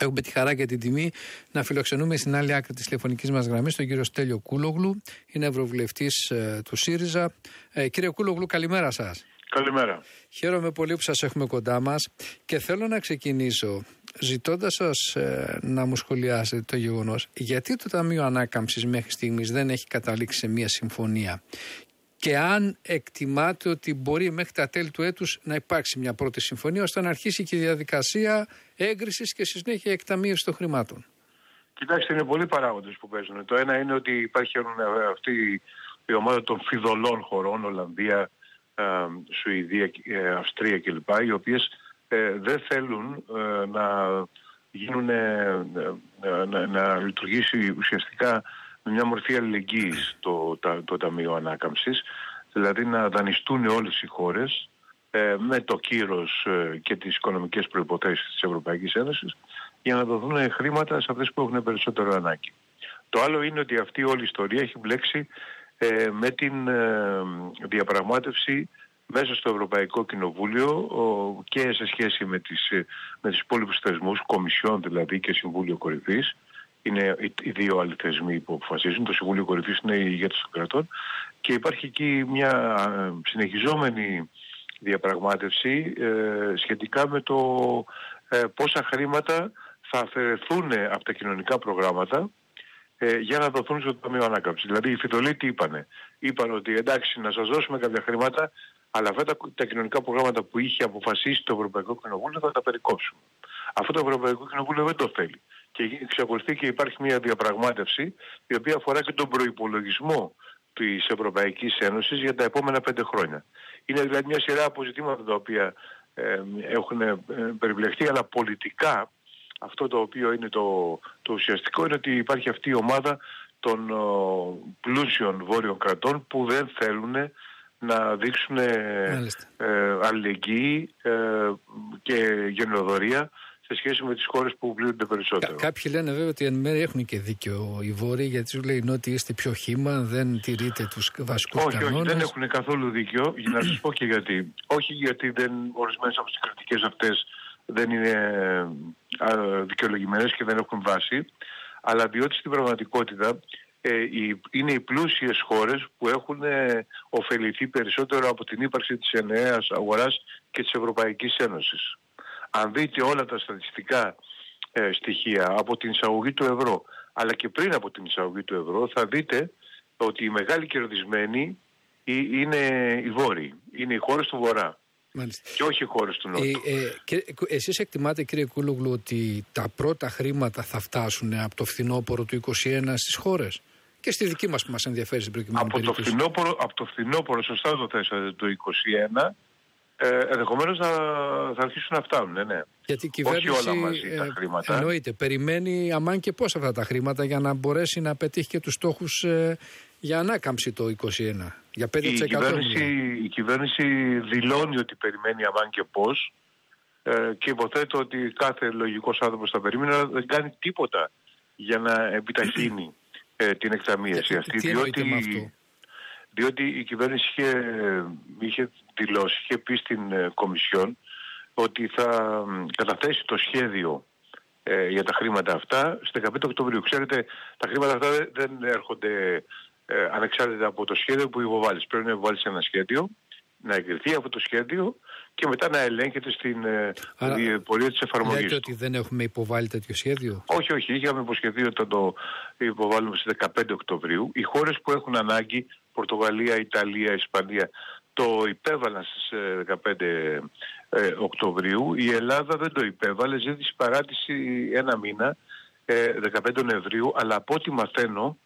Έχουμε τη χαρά και την τιμή να φιλοξενούμε στην άλλη άκρη της τηλεφωνικής μας γραμμής τον κύριο Στέλιο Κούλογλου. Είναι ευρωβουλευτής ε, του ΣΥΡΙΖΑ. Ε, κύριε Κούλογλου, καλημέρα σας. Καλημέρα. Χαίρομαι πολύ που σας έχουμε κοντά μας και θέλω να ξεκινήσω ζητώντας σας ε, να μου σχολιάσετε το γεγονός γιατί το Ταμείο Ανάκαμψης μέχρι στιγμής δεν έχει καταλήξει σε μια συμφωνία; Και αν εκτιμάτε ότι μπορεί μέχρι τα τέλη του έτους να υπάρξει μια πρώτη συμφωνία ώστε να αρχίσει και η διαδικασία έγκρισης και στη συνέχεια εκταμείωση των χρημάτων. Κοιτάξτε, είναι πολλοί παράγοντες που παίζουν. Το ένα είναι ότι υπάρχει αυτή η ομάδα των φιδωλών χωρών, Ολλανδία, ε, Σουηδία, ε, Αυστρία κλπ. οι οποίες ε, δεν θέλουν να, γίνουν, να, να λειτουργήσει ουσιαστικά μια μορφή αλληλεγγύης το, το, το Ταμείο Ανάκαμψης, δηλαδή να δανειστούν όλες οι χώρες ε, με το κύρος ε, και τις οικονομικές προϋποθέσεις της Ευρωπαϊκής Ένωσης για να δοθούν χρήματα σε αυτές που έχουν περισσότερο ανάγκη. Το άλλο είναι ότι αυτή όλη η ιστορία έχει μπλέξει ε, με την διαπραγμάτευση μέσα στο Ευρωπαϊκό Κοινοβούλιο και σε σχέση με τις, με τις υπόλοιπους θεσμούς, Κομισιόν δηλαδή και Συμβούλιο Κορυφής είναι οι δύο άλλοι θεσμοί που αποφασίζουν. Το Συμβούλιο Κορυφής είναι οι ηγέτε των κρατών και υπάρχει εκεί μια συνεχιζόμενη διαπραγμάτευση ε, σχετικά με το ε, πόσα χρήματα θα αφαιρεθούν από τα κοινωνικά προγράμματα ε, για να δοθούν στο Ταμείο Ανάκαμψης. Δηλαδή οι φιδωλοί τι είπανε; Είπαν ότι εντάξει να σας δώσουμε κάποια χρήματα αλλά αυτά τα, τα κοινωνικά προγράμματα που είχε αποφασίσει το Ευρωπαϊκό Κοινοβούλιο θα τα περικόψουμε. Αυτό το Ευρωπαϊκό Κοινοβούλιο δεν το θέλει και εξακολουθεί και υπάρχει μια διαπραγμάτευση η οποία αφορά και τον προϋπολογισμό της Ευρωπαϊκής Ένωσης για τα επόμενα πέντε χρόνια. Είναι δηλαδή μια σειρά αποζητήματα τα οποία ε, έχουν ε, περιβλεχθεί αλλά πολιτικά αυτό το οποίο είναι το, το ουσιαστικό είναι ότι υπάρχει αυτή η ομάδα των ο, πλούσιων βόρειων κρατών που δεν θέλουν να δείξουν ε, αλληλεγγύη ε, και γενοδορία σε σχέση με τις χώρες που πλήττονται περισσότερο. Κα, κάποιοι λένε βέβαια ότι εν μέρει έχουν και δίκιο οι Βόρειοι, γιατί σου λέει ότι είστε πιο χήμα, δεν τηρείτε τους βασικούς κανόνε. Όχι, όχι, δεν έχουν καθόλου δίκιο. Για να σας πω και γιατί. Όχι γιατί δεν ορισμένες από τις κριτικές αυτές δεν είναι δικαιολογημένες και δεν έχουν βάση, αλλά διότι στην πραγματικότητα ε, είναι οι πλούσιες χώρες που έχουν ε, ωφεληθεί περισσότερο από την ύπαρξη της ενιαίας αγοράς και της Ευρωπαϊκής Ένωσης αν δείτε όλα τα στατιστικά ε, στοιχεία από την εισαγωγή του ευρώ αλλά και πριν από την εισαγωγή του ευρώ θα δείτε ότι οι μεγάλοι κερδισμένοι είναι οι βόρειοι, είναι οι χώρες του βορρά. Μάλιστα. Και όχι οι χώρες του Νότου. Ε, ε, και, εσείς εκτιμάτε κύριε Κούλογλου ότι τα πρώτα χρήματα θα φτάσουν από το φθινόπωρο του 2021 στις χώρες; Και στη δική μας που μας ενδιαφέρει στην προκειμένη από Το φθινόπωρο, από το φθινόπωρο, σωστά το θέσατε, το 2021 ε, ενδεχομένως θα, θα αρχίσουν να φτάνουν. Ναι, ναι. Γιατί η κυβέρνηση Όχι όλα μαζί τα ε, χρήματα. Εννοείται. Περιμένει αμάν και πώς αυτά τα χρήματα για να μπορέσει να πετύχει και τους στόχους ε, για ανάκαμψη το 2021. Για 5% η κυβέρνηση, η κυβέρνηση δηλώνει ότι περιμένει αμάν και πώς. Ε, και υποθέτω ότι κάθε λογικός άνθρωπος θα περίμενε να δεν κάνει τίποτα για να επιταχύνει ε, την εκταμίευση αυτή. Τι διότι, με αυτό; Διότι η κυβέρνηση είχε, είχε δηλώσει, είχε πει στην ε, Κομισιόν ότι θα καταθέσει το σχέδιο ε, για τα χρήματα αυτά στις 15 Οκτωβρίου. Ξέρετε, τα χρήματα αυτά δεν έρχονται ε, ανεξάρτητα από το σχέδιο που υποβάλλεις. Πρέπει να υποβάλεις ένα σχέδιο, να εγκριθεί αυτό το σχέδιο και μετά να ελέγχεται στην ε, Άρα, πορεία της εφαρμογής Λέτε ότι δεν έχουμε υποβάλει τέτοιο σχέδιο; Όχι, όχι. Είχαμε υποσχεθεί ότι θα το υποβάλουμε στις 15 Οκτωβρίου. Οι χώρες που έχουν ανάγκη, Πορτογαλία, Ιταλία, Ισπανία, το υπέβαλαν στις 15 ε, ε, Οκτωβρίου. Η Ελλάδα δεν το υπέβαλε, ζήτησε παράτηση ένα μήνα, 15 ε, Νοεμβρίου, αλλά από ό,τι μαθαίνω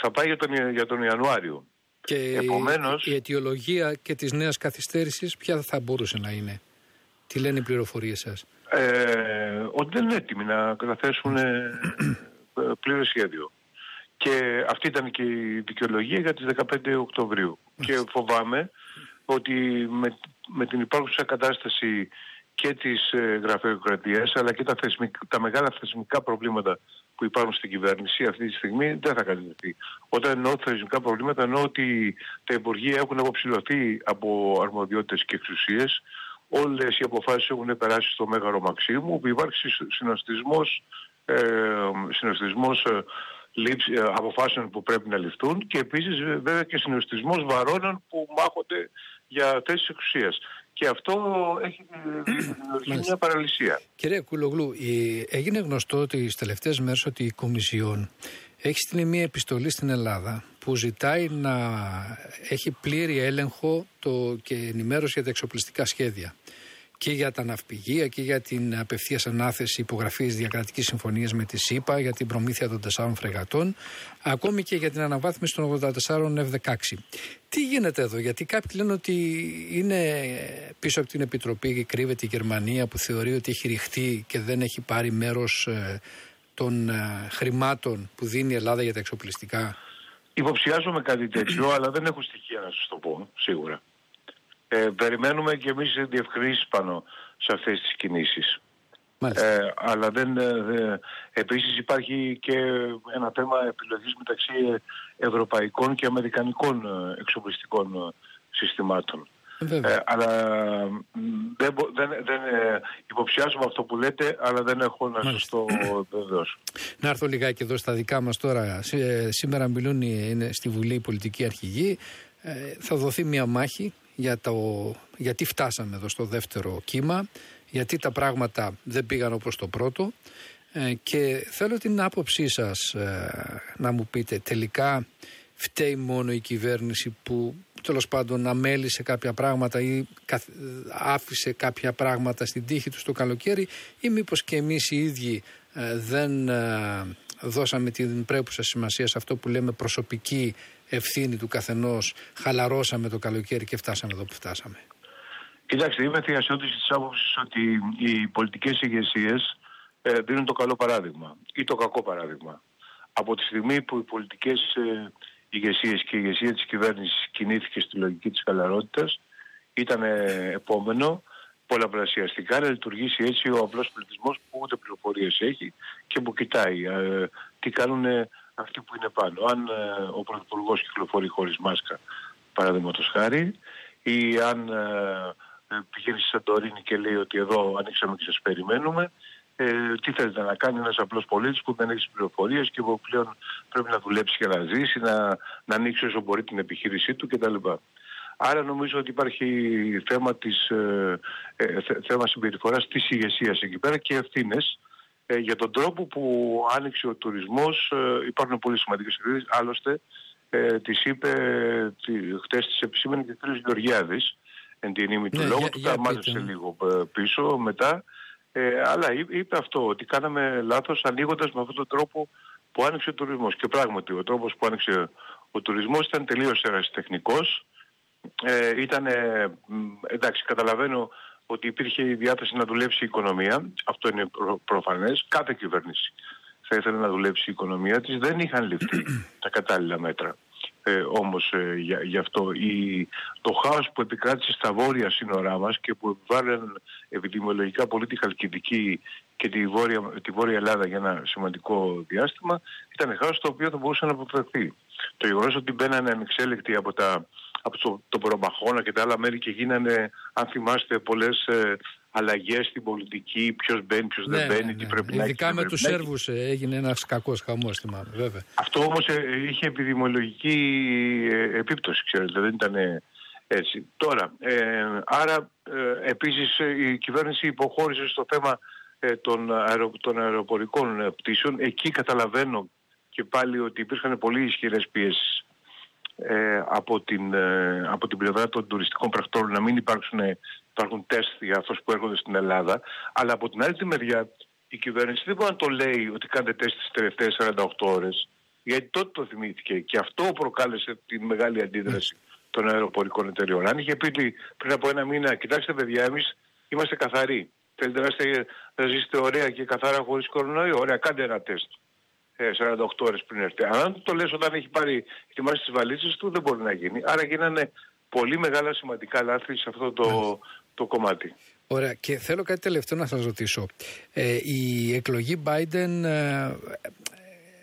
θα πάει για τον, για τον Ιανουάριο. Και Επομένως, η αιτιολογία και της νέας καθυστέρησης ποια θα μπορούσε να είναι; Τι λένε οι πληροφορίες σας; Ε, ότι δεν είναι έτοιμοι να καταθέσουν πλήρω σχέδιο. Και αυτή ήταν και η δικαιολογία για τις 15 Οκτωβρίου. Και φοβάμαι ότι με, με την υπάρχουσα κατάσταση και της ε, γραφειοκρατίας αλλά και τα, θεσμικά, τα μεγάλα θεσμικά προβλήματα που υπάρχουν στην κυβέρνηση αυτή τη στιγμή δεν θα καλυφθεί. Όταν εννοώ θεσμικά προβλήματα εννοώ ότι τα Υπουργεία έχουν αποψηλωθεί από αρμοδιότητες και εξουσίες όλες οι αποφάσεις έχουν περάσει στο Μέγαρο Μαξίμου, που υπάρχει συνοστισμός, ε, συνοστισμός ε, ε, αποφάσεων που πρέπει να ληφθούν και επίσης βέβαια και συνοστισμός βαρώνων που μάχονται για θέσεις εξουσίας. Και αυτό έχει δημιουργήσει μια παραλυσία. Κύριε Κουλογλού, έγινε γνωστό τις τελευταίες μέρες ότι η Κομισιόν έχει στείλει μια επιστολή στην Ελλάδα που ζητάει να έχει πλήρη έλεγχο το και ενημέρωση για τα εξοπλιστικά σχέδια και για τα ναυπηγεία και για την απευθείας ανάθεση υπογραφής διακρατικής συμφωνίας με τη ΣΥΠΑ, για την προμήθεια των τεσσάρων φρεγατών, ακόμη και για την αναβάθμιση των 84 F-16. Τι γίνεται εδώ, γιατί κάποιοι λένε ότι είναι πίσω από την Επιτροπή κρύβεται η Γερμανία που θεωρεί ότι έχει ρηχτεί και δεν έχει πάρει μέρος ε, των ε, χρημάτων που δίνει η Ελλάδα για τα εξοπλιστικά; Υποψιάζομαι κάτι τέτοιο, αλλά δεν έχω στοιχεία να σας το πω, σίγουρα. Ε, περιμένουμε και εμείς διευκρινήσεις πάνω σε αυτές τις κινήσεις. Ε, αλλά δεν, ε, επίσης υπάρχει και ένα θέμα επιλογής μεταξύ ευρωπαϊκών και αμερικανικών ε, εξοπλιστικών συστημάτων. Ε, αλλά δεν, δεν, δεν ε, υποψιάζομαι αυτό που λέτε, αλλά δεν έχω να σας το βεβαιώσω. Να έρθω λιγάκι εδώ στα δικά μας τώρα. Ε, σήμερα μιλούν είναι στη Βουλή οι πολιτικοί αρχηγοί. θα δοθεί μια μάχη για το γιατί φτάσαμε εδώ στο δεύτερο κύμα, γιατί τα πράγματα δεν πήγαν όπως το πρώτο. Και θέλω την άποψή σας να μου πείτε τελικά φταίει μόνο η κυβέρνηση που τέλος πάντων αμέλησε κάποια πράγματα ή άφησε κάποια πράγματα στην τύχη του το καλοκαίρι ή μήπως και εμείς οι ίδιοι ε, δεν ε, δώσαμε την πρέπουσα σημασία σε αυτό που λέμε προσωπική ευθύνη του καθενός, χαλαρώσαμε το καλοκαίρι και φτάσαμε εδώ που φτάσαμε. Κοιτάξτε, είμαι θειασιώτης της άποψης ότι οι πολιτικές ηγεσίες ε, δίνουν το καλό παράδειγμα ή το κακό παράδειγμα. Από τη στιγμή που οι πολιτικές ηγεσίες και η ηγεσία της κυβέρνησης κινήθηκε στη λογική της χαλαρότητας ήταν επόμενο πολλαπλασιαστικά να λειτουργήσει έτσι ο απλός πληθυσμός που ούτε πληροφορίες έχει και που κοιτάει ε, τι κάνουν αυτοί που είναι πάνω. Αν ε, ο Πρωθυπουργός κυκλοφορεί χωρίς μάσκα παραδείγματος χάρη ή αν ε, πηγαίνει στη Σαντορίνη και λέει ότι εδώ ανοίξαμε και σας περιμένουμε ε, τι θέλετε να κάνει ένας απλός πολίτης που δεν έχει πληροφορίες και που πλέον πρέπει να δουλέψει και να ζήσει, να, να ανοίξει όσο μπορεί την επιχείρησή του κτλ. Άρα νομίζω ότι υπάρχει θέμα, της, ε, ε θέμα συμπεριφοράς της ηγεσίας εκεί πέρα και ευθύνες ε, για τον τρόπο που άνοιξε ο τουρισμός. Ε, υπάρχουν πολύ σημαντικές ευθύνες. Άλλωστε, ε, τις είπε, τη, χτες τις επισήμενε και ο κ. Γεωργιάδης εν τη ενήμη του ναι, λόγου, του τα μάζεψε λίγο πίσω μετά ε, αλλά είπε αυτό, ότι κάναμε λάθος ανοίγοντας με αυτόν τον τρόπο που άνοιξε ο τουρισμός. Και πράγματι ο τρόπος που άνοιξε ο τουρισμός ήταν τελείως ερασιτεχνικός. Ε, ήταν, εντάξει, καταλαβαίνω ότι υπήρχε η διάθεση να δουλέψει η οικονομία. Αυτό είναι προ, προφανές. Κάθε κυβέρνηση θα ήθελε να δουλέψει η οικονομία της. Δεν είχαν ληφθεί τα κατάλληλα μέτρα ε, όμως ε, για, γι' αυτό. Η, το χάος που επικράτησε στα βόρεια σύνορά μας και που επιβάλλαν επιδημιολογικά πολύ τη Χαλκιδική και τη βόρεια, τη βόρεια Ελλάδα για ένα σημαντικό διάστημα ήταν χάος το οποίο θα μπορούσε να αποφευθεί. Το γεγονός ότι μπαίνανε ανεξέλεκτοι από, τα, από το, το Προμαχώνα και τα άλλα μέρη και γίνανε, αν θυμάστε, πολλές ε, αλλαγές στην πολιτική, ποιος μπαίνει, ποιος δεν ναι, μπαίνει, ναι, τι ναι. πρέπει να έχει. Ειδικά με τους Σέρβους ε, έγινε ένας κακός χαμός, θυμάμαι, βέβαια. Αυτό όμως ε, είχε επιδημιολογική ε, επίπτωση, ξέρετε, δεν ήταν έτσι. Τώρα, ε, άρα ε, επίσης η κυβέρνηση υποχώρησε στο θέμα των, αερο, των αεροπορικών πτήσεων. Εκεί καταλαβαίνω και πάλι ότι υπήρχαν πολύ ισχυρές πιέσεις ε, από, την, ε, από την πλευρά των τουριστικών πρακτόρων να μην υπάρξουν, υπάρχουν τεστ για αυτούς που έρχονται στην Ελλάδα. Αλλά από την άλλη τη μεριά η κυβέρνηση δεν μπορεί να το λέει ότι κάνετε τεστ τις τελευταίες 48 ώρες. Γιατί τότε το θυμήθηκε και αυτό προκάλεσε τη μεγάλη αντίδραση των αεροπορικών εταιριών. Αν είχε πει πριν από ένα μήνα, κοιτάξτε παιδιά, εμείς είμαστε καθαροί. Θέλετε να, είστε, να ζήσετε ωραία και καθαρά χωρίς κορονοϊό. Ωραία, κάντε ένα τεστ. 48 ε, ώρες πριν έρθει. Αν το λες όταν έχει πάρει ετοιμάσει τις βαλίτσες του δεν μπορεί να γίνει. Άρα γίνανε πολύ μεγάλα σημαντικά λάθη σε αυτό το, το κομμάτι. Ωραία. Και θέλω κάτι τελευταίο να σας ρωτήσω. Ε, η εκλογή Biden ε,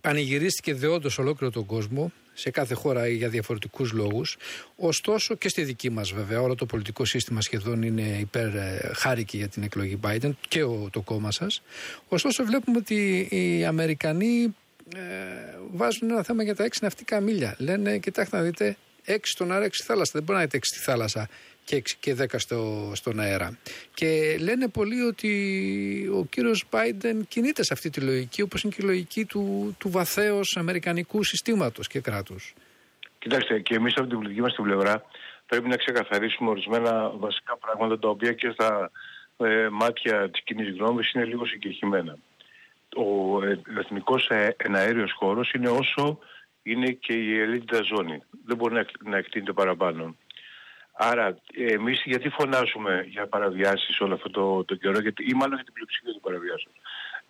πανηγυρίστηκε δεόντως ολόκληρο τον κόσμο. Σε κάθε χώρα για διαφορετικούς λόγους. Ωστόσο και στη δική μας βέβαια, όλο το πολιτικό σύστημα σχεδόν είναι υπέρ ε, χάρηκε για την εκλογή Biden και ο, το κόμμα σας. Ωστόσο βλέπουμε ότι οι Αμερικανοί ε, βάζουν ένα θέμα για τα έξι ναυτικά μίλια. Λένε, κοιτάξτε να δείτε, έξι στον αέρα, έξι θάλασσα. Δεν μπορεί να έχετε έξι στη θάλασσα και 6 και 10 στο, στον αέρα. Και λένε πολλοί ότι ο κύριος Biden κινείται σε αυτή τη λογική, όπως είναι και η λογική του, του βαθέως αμερικανικού συστήματος και κράτους. Κοιτάξτε, και εμείς από την πολιτική μας την πλευρά πρέπει να ξεκαθαρίσουμε ορισμένα βασικά πράγματα τα οποία και στα ε, μάτια της κοινής γνώμης είναι λίγο συγκεκριμένα. Ο ε, εθνικός ε, εναέριος χώρος είναι όσο είναι και η ελίτιδα ζώνη. Δεν μπορεί να, να εκτείνεται παραπάνω. Άρα εμείς γιατί φωνάζουμε για παραβιάσεις όλο αυτό το, το καιρό γιατί, ή μάλλον για την πλειοψηφία των παραβιάσεων;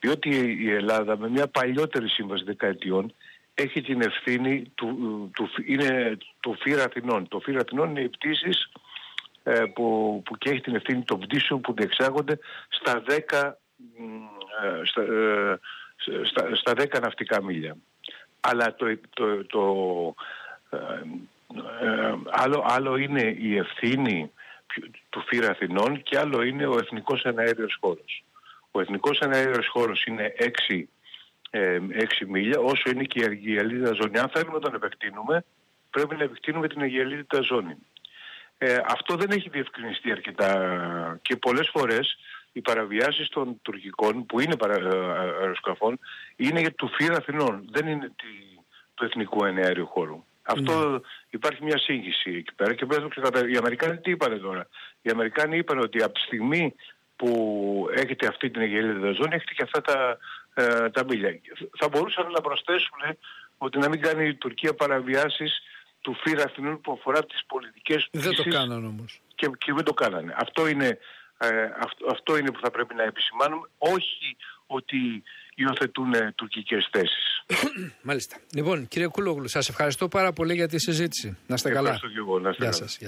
Διότι η Ελλάδα με μια παλιότερη σύμβαση δεκαετιών έχει την ευθύνη του, του, είναι το φύρα Αθηνών. Το φύρα Αθηνών είναι οι πτήσεις ε, που, που και έχει την ευθύνη των πτήσεων που διεξάγονται στα 10, ε, στα, ε, στα, στα 10 ναυτικά μίλια. Αλλά το, το, το, ε, άλλο, άλλο είναι η ευθύνη του ΦΥΡ Αθηνών και άλλο είναι ο Εθνικός Εναέριος Χώρος. Ο Εθνικός Εναέριος Χώρος είναι 6, ε, μίλια, όσο είναι και η Αιγελίδα ζώνη. Αν θέλουμε να τον επεκτείνουμε, πρέπει να επεκτείνουμε την Αιγελίδα ζώνη. Ε, αυτό δεν έχει διευκρινιστεί αρκετά και πολλές φορές οι παραβιάσεις των τουρκικών που είναι παρα, ε, αεροσκαφών είναι για του ΦΥΡ Αθηνών, δεν είναι τη, του Εθνικού Εναέριου Χώρου. Αυτό ναι. υπάρχει μια σύγχυση εκεί πέρα και πρέπει να το ξεκαθαρίσουμε. Οι Αμερικάνοι τι είπαν τώρα; Οι Αμερικάνοι είπαν ότι από τη στιγμή που έχετε αυτή την Αιγελίδα ζώνη έχετε και αυτά τα, ε, τα μίλια. Θα μπορούσαν να προσθέσουν ότι να μην κάνει η Τουρκία παραβιάσεις του φύρα Αθηνών που αφορά τις πολιτικές Δεν το κάνανε όμως. Και, και δεν το κάνανε. Αυτό είναι, ε, αυτό, αυτό είναι που θα πρέπει να επισημάνουμε. Όχι ότι υιοθετούν τουρκικές θέσεις. Μάλιστα. Λοιπόν, κύριε Κούλογλου, σας ευχαριστώ πάρα πολύ για τη συζήτηση. Να είστε καλά. Ευχαριστώ και εγώ. Να είστε Γεια καλά. σας. Γεια σας.